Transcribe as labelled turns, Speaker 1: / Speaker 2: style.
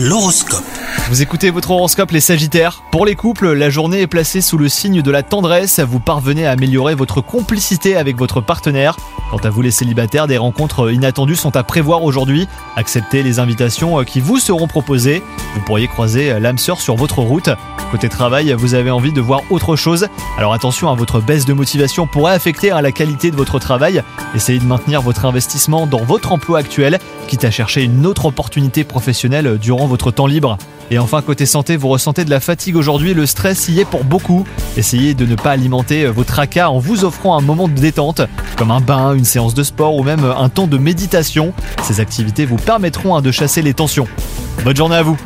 Speaker 1: L'horoscope.
Speaker 2: Vous écoutez votre horoscope les Sagittaires. Pour les couples, la journée est placée sous le signe de la tendresse. Vous parvenez à améliorer votre complicité avec votre partenaire. Quant à vous les célibataires, des rencontres inattendues sont à prévoir aujourd'hui. Acceptez les invitations qui vous seront proposées. Vous pourriez croiser l'âme sœur sur votre route. Côté travail, vous avez envie de voir autre chose. Alors attention à votre baisse de motivation pourrait affecter la qualité de votre travail. Essayez de maintenir votre investissement dans votre emploi actuel, quitte à chercher une autre opportunité professionnelle durant votre temps libre. Et enfin, côté santé, vous ressentez de la fatigue aujourd'hui, le stress y est pour beaucoup. Essayez de ne pas alimenter vos tracas en vous offrant un moment de détente, comme un bain, une séance de sport ou même un temps de méditation. Ces activités vous permettront hein, de chasser les tensions. Bonne journée à vous